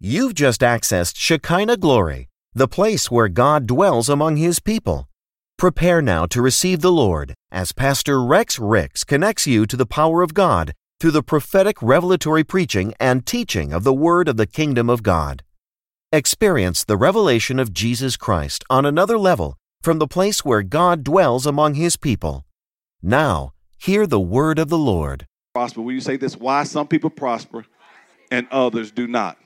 You've just accessed Shekinah Glory, the place where God dwells among His people. Prepare now to receive the Lord as Pastor Rex Ricks connects you to the power of God through the prophetic revelatory preaching and teaching of the Word of the Kingdom of God. Experience the revelation of Jesus Christ on another level from the place where God dwells among His people. Now, hear the Word of the Lord. prosper. Will you say this? Why some people prosper and others do not,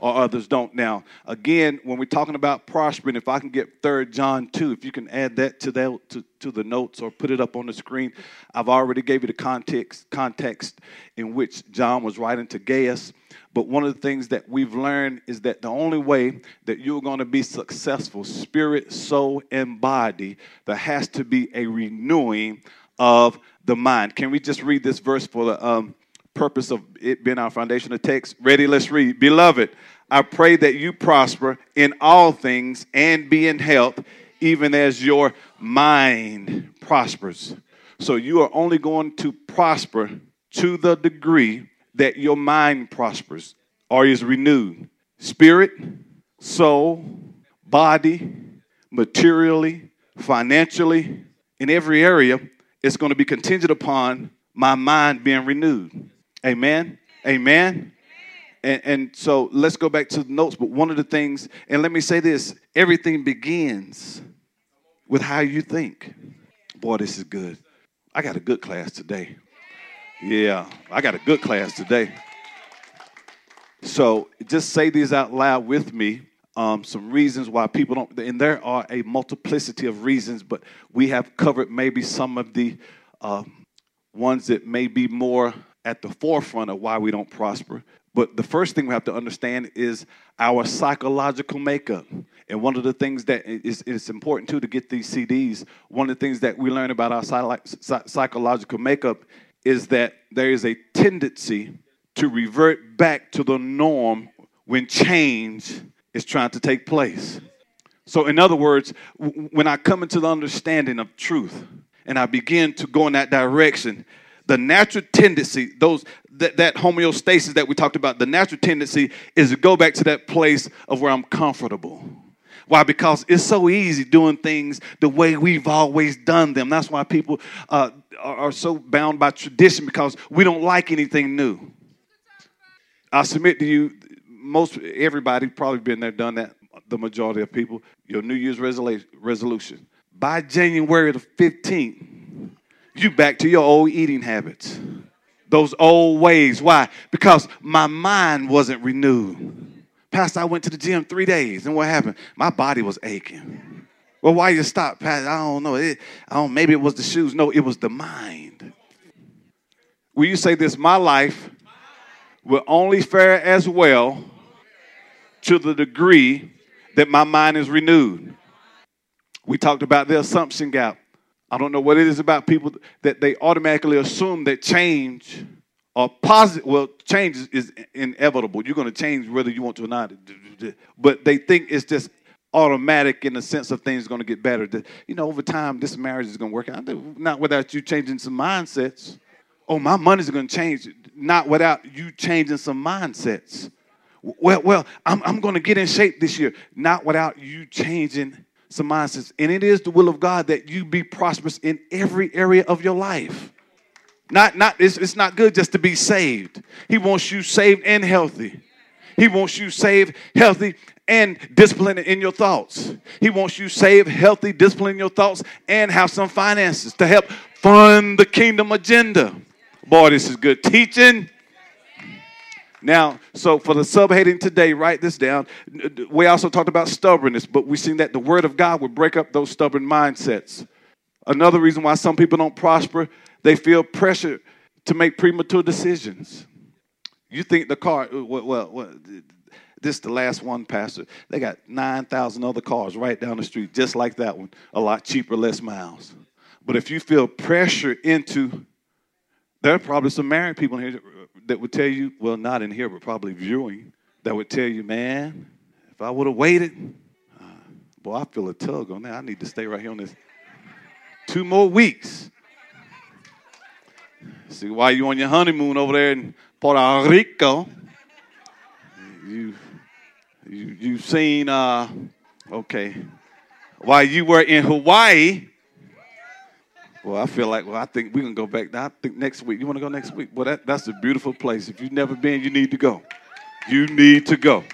or others don't. Now, again, when we're talking about prospering, if I can get Third John 2, if you can add that to, the to, to the notes or put it up on the screen. I've already gave you the context, context in which John was writing to Gaius. But one of the things that we've learned is that the only way that you're going to be successful, spirit, soul, and body, there has to be a renewing of the mind. Can we just read this verse for the um, purpose of it being our foundational text? Ready? Let's read. Beloved, I pray that you prosper in all things and be in health, even as your mind prospers. So you are only going to prosper to the degree that your mind prospers or is renewed. Spirit, soul, body, materially, financially, in every area, it's going to be contingent upon my mind being renewed. Amen. Amen. And, and so let's go back to the notes. But one of the things, and let me say this everything begins with how you think. Boy, this is good. I got a good class today. Yeah, I got a good class today. So just say these out loud with me. Um, some reasons why people don't, and there are a multiplicity of reasons, but we have covered maybe some of the uh, ones that may be more at the forefront of why we don't prosper. But the first thing we have to understand is our psychological makeup. And one of the things that is, is important too to get these CDs, one of the things that we learn about our psychological makeup is that there is a tendency to revert back to the norm when change is trying to take place. So, in other words, when I come into the understanding of truth and I begin to go in that direction, the natural tendency, those that, that homeostasis that we talked about, the natural tendency is to go back to that place of where I'm comfortable. Why? Because it's so easy doing things the way we've always done them. That's why people uh, are, are so bound by tradition because we don't like anything new. I submit to you, most everybody probably been there, done that. The majority of people, your New Year's resolution by January the 15th, you back to your old eating habits, those old ways. Why? Because my mind wasn't renewed. Pastor, I went to the gym three days, and what happened? My body was aching. Well, why you stop, Pastor? I don't know. It, I don't. Maybe it was the shoes. No, it was the mind. Will you say this? My life will only fare as well to the degree that my mind is renewed. We talked about the assumption gap. I don't know what it is about people that they automatically assume that change or positive, well, change is inevitable. You're going to change whether you want to or not. But they think it's just automatic in the sense of things going to get better. You know, over time, this marriage is going to work out. Not without you changing some mindsets. Oh, my money's going to change. Not without you changing some mindsets. Well, well, I'm, I'm going to get in shape this year. Not without you changing some mindsets. And it is the will of God that you be prosperous in every area of your life. Not, not, it's, it's not good just to be saved. He wants you saved and healthy. He wants you saved, healthy, and disciplined in your thoughts. He wants you saved, healthy, disciplined in your thoughts, and have some finances to help fund the kingdom agenda. Boy, this is good teaching. Now, so for the subheading today, write this down. We also talked about stubbornness, but we've seen that the word of God would break up those stubborn mindsets. Another reason why some people don't prosper, they feel pressure to make premature decisions. You think the car, uh, well, well, well this is the last one, Pastor. They got 9,000 other cars right down the street, just like that one, a lot cheaper, less miles. But if you feel pressure into, there are probably some married people in here that would tell you, well, not in here, but probably viewing, that would tell you, man, if I would have waited, uh, boy, I feel a tug on that. I need to stay right here on this two more weeks. See, why you on your honeymoon over there in Puerto Rico, you You, you've seen, uh, okay, while you were in Hawaii, well, I feel like, well, I think we can go back. I think next week. You want to go next week? Well, that, that's a beautiful place. If you've never been, you need to go. You need to go.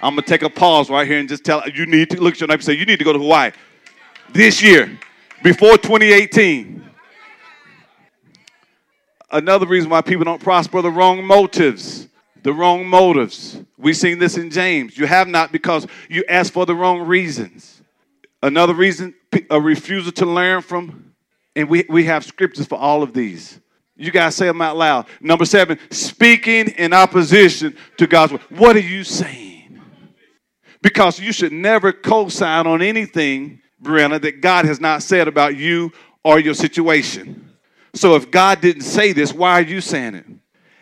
I'm going to take a pause right here and just tell you need to look at your neighbor and say, you need to go to Hawaii this year before 2018. Another reason why people don't prosper the wrong motives. The wrong motives. We've seen this in James. You have not because you ask for the wrong reasons. Another reason, a refusal to learn from and we, we have scriptures for all of these. You guys say them out loud. Number seven, speaking in opposition to God's word. What are you saying? Because you should never co sign on anything, Brianna, that God has not said about you or your situation. So if God didn't say this, why are you saying it?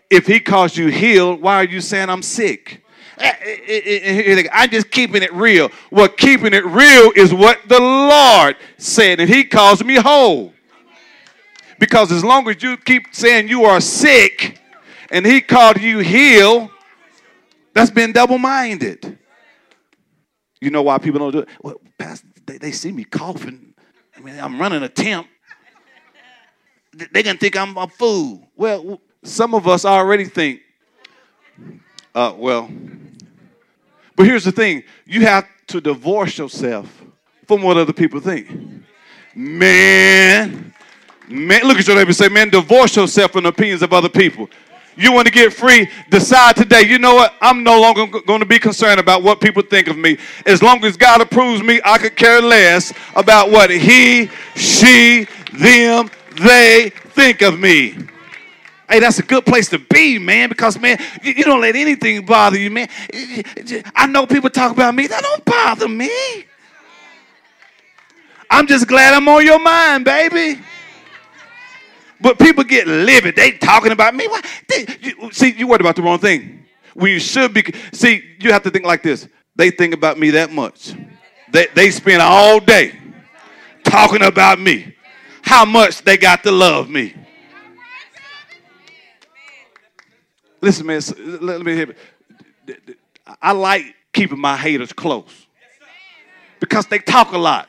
If He calls you healed, why are you saying I'm sick? Eh, eh, eh, I'm just keeping it real. Well, keeping it real is what the Lord said, and He calls me whole. Because as long as you keep saying you are sick and he called you heal, that's been double minded. You know why people don't do it? Well, Pastor, they, they see me coughing. I mean, I'm running a temp. They're going to think I'm a fool. Well, some of us already think, uh, well, but here's the thing you have to divorce yourself from what other people think. Man, Man, look at your neighbor and say, man, divorce yourself from the opinions of other people. You want to get free? Decide today. You know what? I'm no longer going to be concerned about what people think of me. As long as God approves me, I could care less about what he, she, them, they think of me. Hey, that's a good place to be, man, because, man, you, you, don't let anything bother you, man. I know people talk about me. That don't bother me. I'm just glad I'm on your mind, baby. But people get livid. They talking about me. Why? They, you, see, you worried about the wrong thing. We should be. See, you have to think like this. They think about me that much. They, they spend all day talking about me. How much they got to love me. Listen, man. Let me hear. I like keeping my haters close because they talk a lot.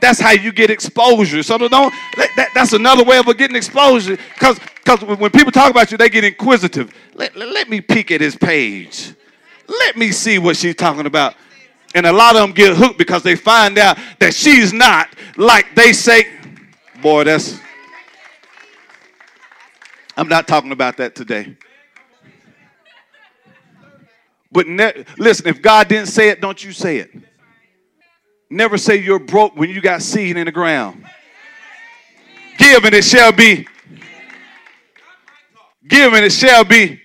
That's how you get exposure. So don't, that, that's another way of getting exposure. Because because when people talk about you, they get inquisitive. Let, let, me peek at his page. Let me see what she's talking about. And a lot of them get hooked because they find out that she's not like they say. Boy, that's. I'm not talking about that today. But ne- listen, if God didn't say it, don't you say it. Never say you're broke when you got seed in the ground. Give and it shall be. Give and it shall be.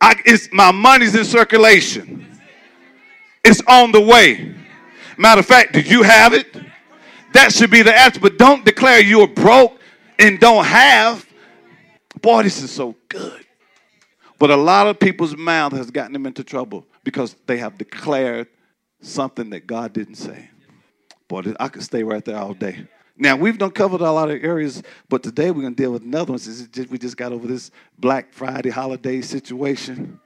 I, it's, my money's in circulation. It's on the way. Matter of fact, did you have it? That should be the answer. But don't declare you're broke and don't have. Boy, this is so good. But a lot of people's mouth has gotten them into trouble because they have declared something that God didn't say. Boy, I could stay right there all day. Now, we've done covered a lot of areas, but today we're going to deal with another one since we just got over this Black Friday holiday situation.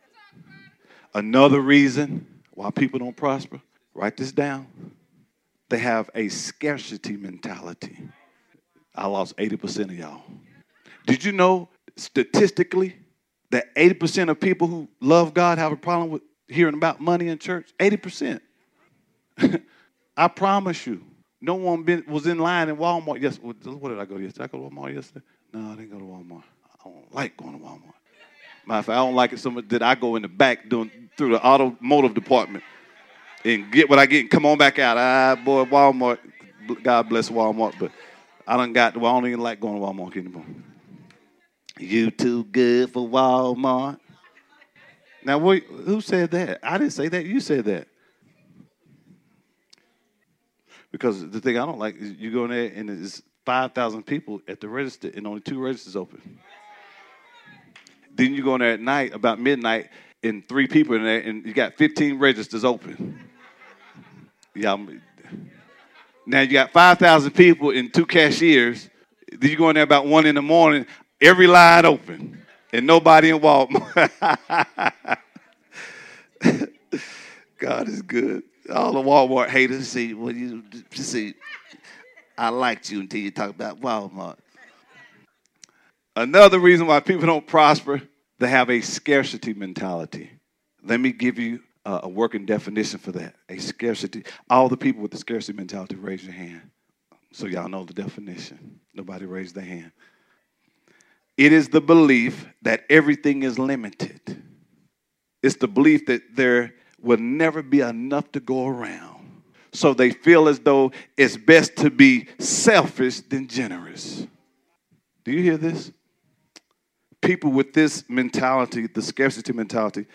Another reason why people don't prosper, write this down. They have a scarcity mentality. I lost 80% of y'all. Did you know statistically that 80% of people who love God have a problem with hearing about money in church? 80%. I promise you, no one been, was in line in Walmart yesterday. What did I go to yesterday? I go to Walmart yesterday? No, I didn't go to Walmart. I don't like going to Walmart. Matter of fact, I don't like it so much that I go in the back doing through the automotive department and get what I get and come on back out. Ah, boy, Walmart. God bless Walmart, but I don't got. I don't even like going to Walmart anymore. You too good for Walmart. Now, who said that? I didn't say that. You said that. Because the thing I don't like is you go in there and there's 5,000 people at the register and only two registers open. Then you go in there at night, about midnight, and three people in there, and you got 15 registers open. Yeah. Now you got 5,000 people and two cashiers. Then you go in there about one in the morning, every line open, and nobody in Walmart. God is good. All the Walmart haters see when you see. I liked you until you talk about Walmart. Another reason why people don't prosper, they have a scarcity mentality. Let me give you a working definition for that. A scarcity. All the people with the scarcity mentality, raise your hand. So y'all know the definition. Nobody raised their hand. It is the belief that everything is limited. It's the belief that there will never be enough to go around. So they feel as though it's best to be selfish than generous. Do you hear this? People with this mentality, the scarcity mentality,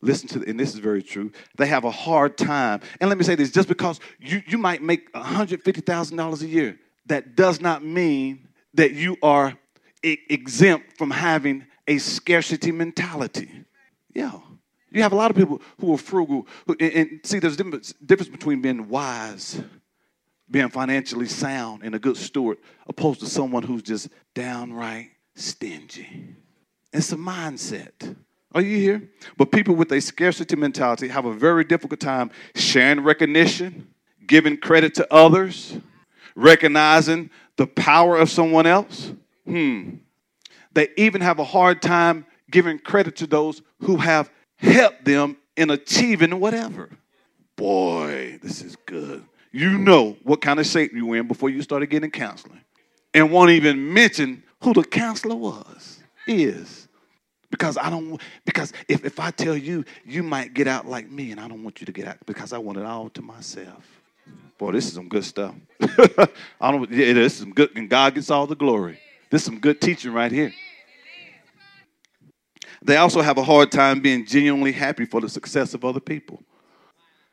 listen to, and this is very true, they have a hard time. And let me say this just because you, you might make $150,000 a year, that does not mean that you are exempt from having a scarcity mentality. Yeah. You have a lot of people who are frugal. Who, and, and, see, there's a difference, difference between being wise, being financially sound, and a good steward, opposed to someone who's just downright stingy. It's a mindset. Are you here? But people with a scarcity mentality have a very difficult time sharing recognition, giving credit to others, recognizing the power of someone else. Hmm. They even have a hard time giving credit to those who have helped them in achieving whatever. Boy, this is good. You know what kind of shape you were in before you started getting counseling. And won't even mention who the counselor was, is. Because I don't because if, if I tell you, you might get out like me, and I don't want you to get out because I want it all to myself. Boy, this is some good stuff. I don't yeah, this is some good, and God gets all the glory. This is some good teaching right here. They also have a hard time being genuinely happy for the success of other people.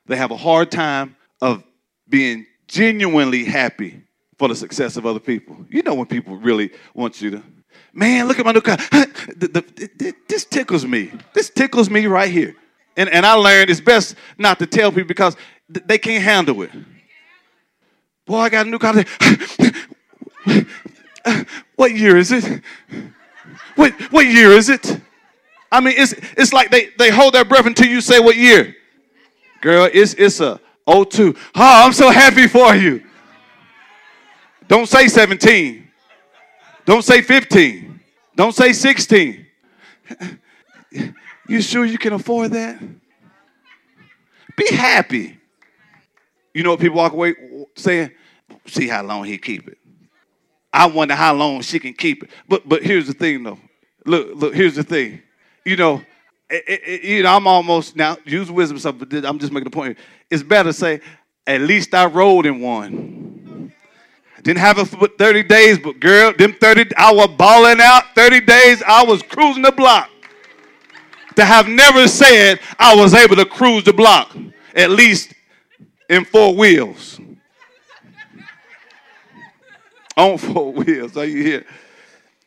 They have a hard time of being genuinely happy for the success of other people. You know when people really want you to, man, look at my new car. this tickles me. This tickles me right here. And, and I learned it's best not to tell people because they can't handle it. Boy, I got a new car. what year is it? What, what year is it? I mean, it's, it's like they, they hold their breath until you say what year. Girl, it's, it's a 02. Oh, I'm so happy for you. Don't say 17. Don't say 15. Don't say 16. You sure you can afford that? Be happy. You know what people walk away saying? See how long he keep it. I wonder how long she can keep it. But but here's the thing though. Look, look, here's the thing. You know, it, it, you know, I'm almost now use wisdom stuff, but I'm just making a point. It's better to say, at least I rode in one. I didn't have it for 30 days, but girl, them 30, I was balling out 30 days, I was cruising the block. To have never said I was able to cruise the block, at least in four wheels on four wheels. Are you here?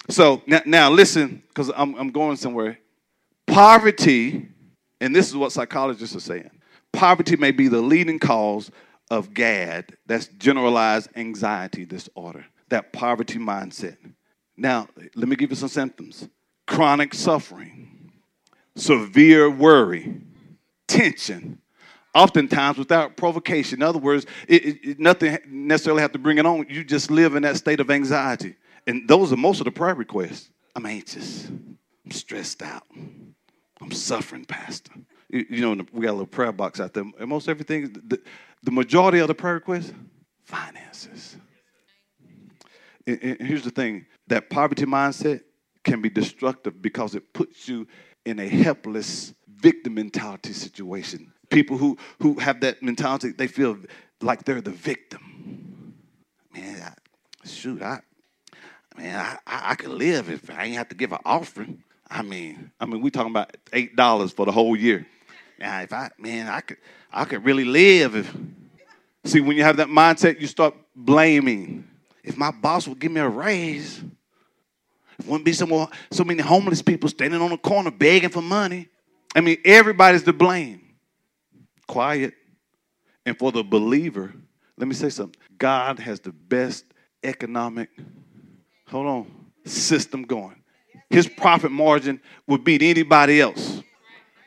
So now, now listen, because I'm, I'm going somewhere. Poverty, and this is what psychologists are saying poverty may be the leading cause of GAD, that's generalized anxiety disorder, that poverty mindset. Now, let me give you some symptoms chronic suffering, severe worry, tension, oftentimes without provocation. In other words, it, it, nothing necessarily have to bring it on. You just live in that state of anxiety. And those are most of the prayer requests. I'm anxious. I'm stressed out. I'm suffering, Pastor. You, you know, we got a little prayer box out there. And most everything, the, the majority of the prayer requests, finances. And, and here's the thing that poverty mindset can be destructive because it puts you in a helpless victim mentality situation people who, who have that mentality, they feel like they're the victim. Man, I, shoot, I, man, I, I, I could live if I ain't have to give an offering. I mean, I mean, we talking about eight dollars for the whole year. Now, if I, man, I could, I could really live if. See, when you have that mindset, you start blaming. If my boss would give me a raise, if wouldn't be so more, so many homeless people standing on the corner begging for money. I mean, everybody's to blame quiet. And for the believer, let me say something. God has the best economic, hold on, system going. His profit margin would beat anybody else.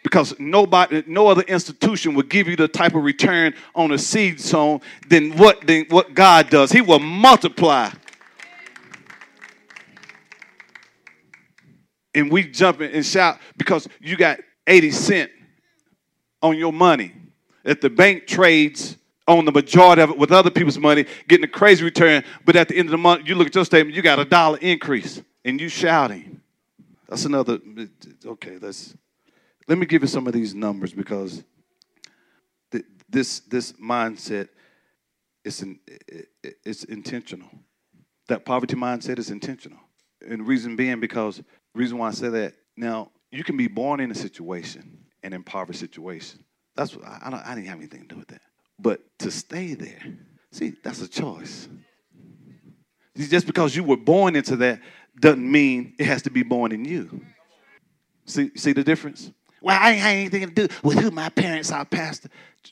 because nobody, no other institution will give you the type of return on a seed sown than what, than what God does. He will multiply. And we jump in and shout because you got 80 cent on your money. If the bank trades on the majority of it with other people's money, getting a crazy return, but at the end of the month, you look at your statement, you got a dollar increase, and you shouting. That's another, okay, let's, let me give you some of these numbers because th- this, this mindset is in, it's intentional. That poverty mindset is intentional. And reason being because, reason why I say that, now, you can be born in a situation, an impoverished situation. That's what, I, I, don't, I didn't have anything to do with that. But to stay there, see, that's a choice. Just because you were born into that doesn't mean it has to be born in you. See, see the difference? Well, I ain't had anything to do with who my parents are, Pastor.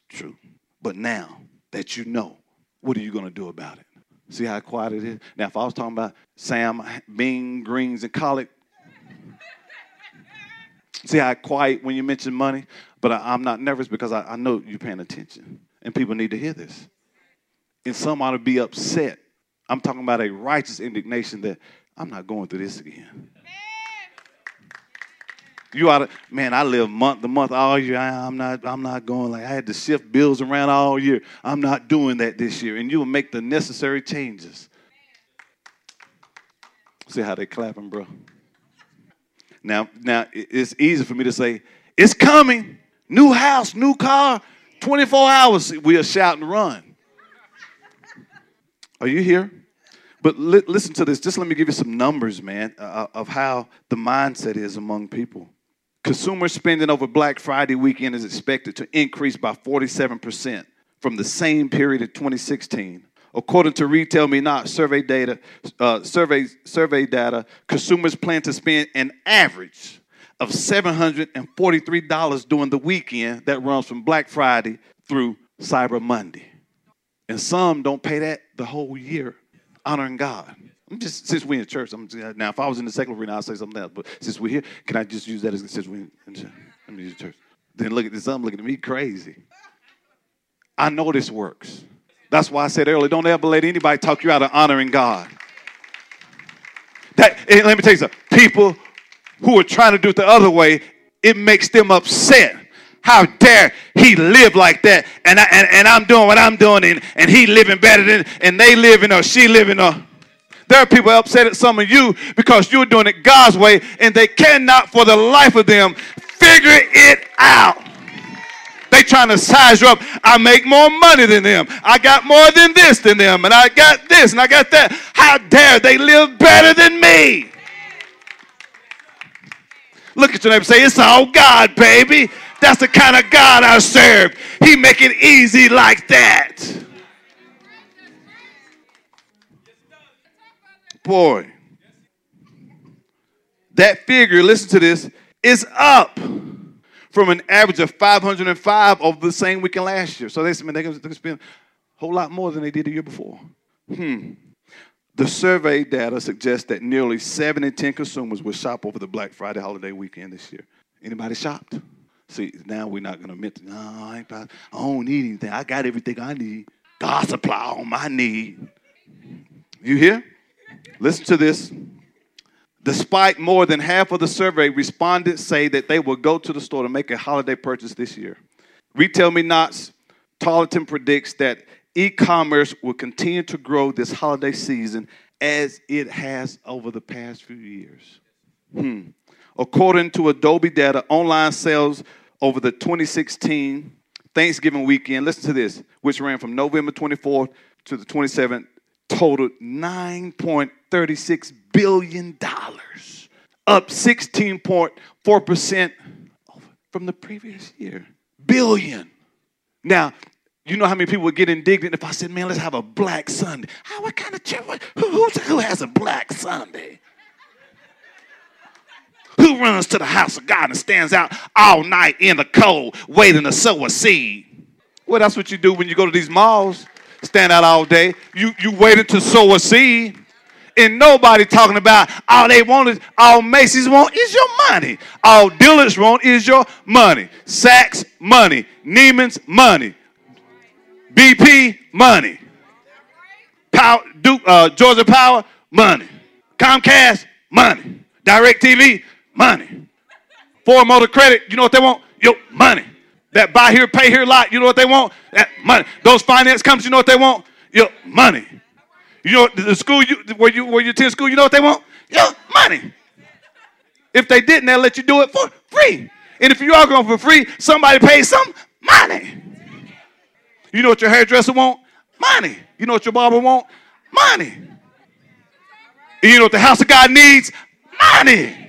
True. But now that you know, what are you going to do about it? See how quiet it is? Now, if I was talking about Sam, bean, greens, and collard, see how quiet when you mention money? But I, am not nervous because I, I know you're paying attention. And people need to hear this. And some ought to be upset. I'm talking about a righteous indignation that I'm not going through this again. You ought to, man, I live month to month all year. I, am not, I'm not going like I had to shift bills around all year. I'm not doing that this year. And you will make the necessary changes. See how they clapping, bro? Now, now it's easy for me to say, it's coming. New house, new car, 24 hours. We'll shout and run. Are you here? But li- listen to this. Just let me give you some numbers, man, uh, of how the mindset is among people. Consumer spending over Black Friday weekend is expected to increase by 47% from the same period in 2016. According to Retail Me Not survey data, uh, survey, survey data, consumers plan to spend an average of $743 during the weekend that runs from Black Friday through Cyber Monday. And some don't pay that the whole year, honoring God. I'm just since we're in church. I'm now if I was in the secular arena, I'd say something else. But since we're here, can I just use that as since we in church? Church. Then look at this. I'm looking at me crazy. I know this works. That's why I said earlier, don't ever let anybody talk you out of honoring God. That let me tell you something. People who are trying to do it the other way, it makes them upset. How dare he live like that? And, I, and, and I'm doing what I'm doing, and, and he living better than, and they living or she living or. There are people upset at some of you because you're doing it God's way, and they cannot for the life of them figure it out. They trying to size you up. I make more money than them. I got more than this than them, and I got this and I got that. How dare they live better than me? Look at your neighbor say, It's all God, baby. That's the kind of God I serve. He make it easy like that. Boy, that figure, listen to this, is up from an average of 505 over the same weekend last year. So they, to spend a whole lot more than they did the year before. Hmm. The survey data suggests that nearly 7 in 10 consumers will shop over the Black Friday holiday weekend this year. Anybody shopped? See, now we're not going to admit, no, I, I don't need anything. I got everything I need. God supply all my need. You hear? Listen to this. Despite more than half of the survey, respondents say that they will go to the store to make a holiday purchase this year. Retail Me Nots, Tarleton predicts that e commerce will continue to grow this holiday season as it has over the past few years. Hmm. According to Adobe data, online sales over the 2016 Thanksgiving weekend, listen to this, which ran from November 24th to the 27th, totaled $9.36 billion, up 16.4% from the previous year. Billion. Now, you know how many people would get indignant if I said, man, let's have a black Sunday. How, what kind of church? Who, who has a black Sunday? Who runs to the house of God and stands out all night in the cold waiting to sow a seed? Well, that's what you do when you go to these malls. Stand out all day. You, you waiting to sow a seed. And nobody talking about all they want is all Macy's want is your money. All Dillard's want is your money. Saks money. Neiman's money. BP money. Power, Duke, uh, Georgia Power money. Comcast money. Direct TV money. Ford Motor Credit, you know what they want? Your money. That buy here, pay here lot, you know what they want? That money. Those finance companies, you know what they want? Your money. You know the school you where you where you attend school, you know what they want? Your money. If they didn't, they'll let you do it for free. And if you are going for free, somebody pays some money. You know what your hairdresser want? Money. You know what your barber want? Money. And you know what the house of God needs? Money.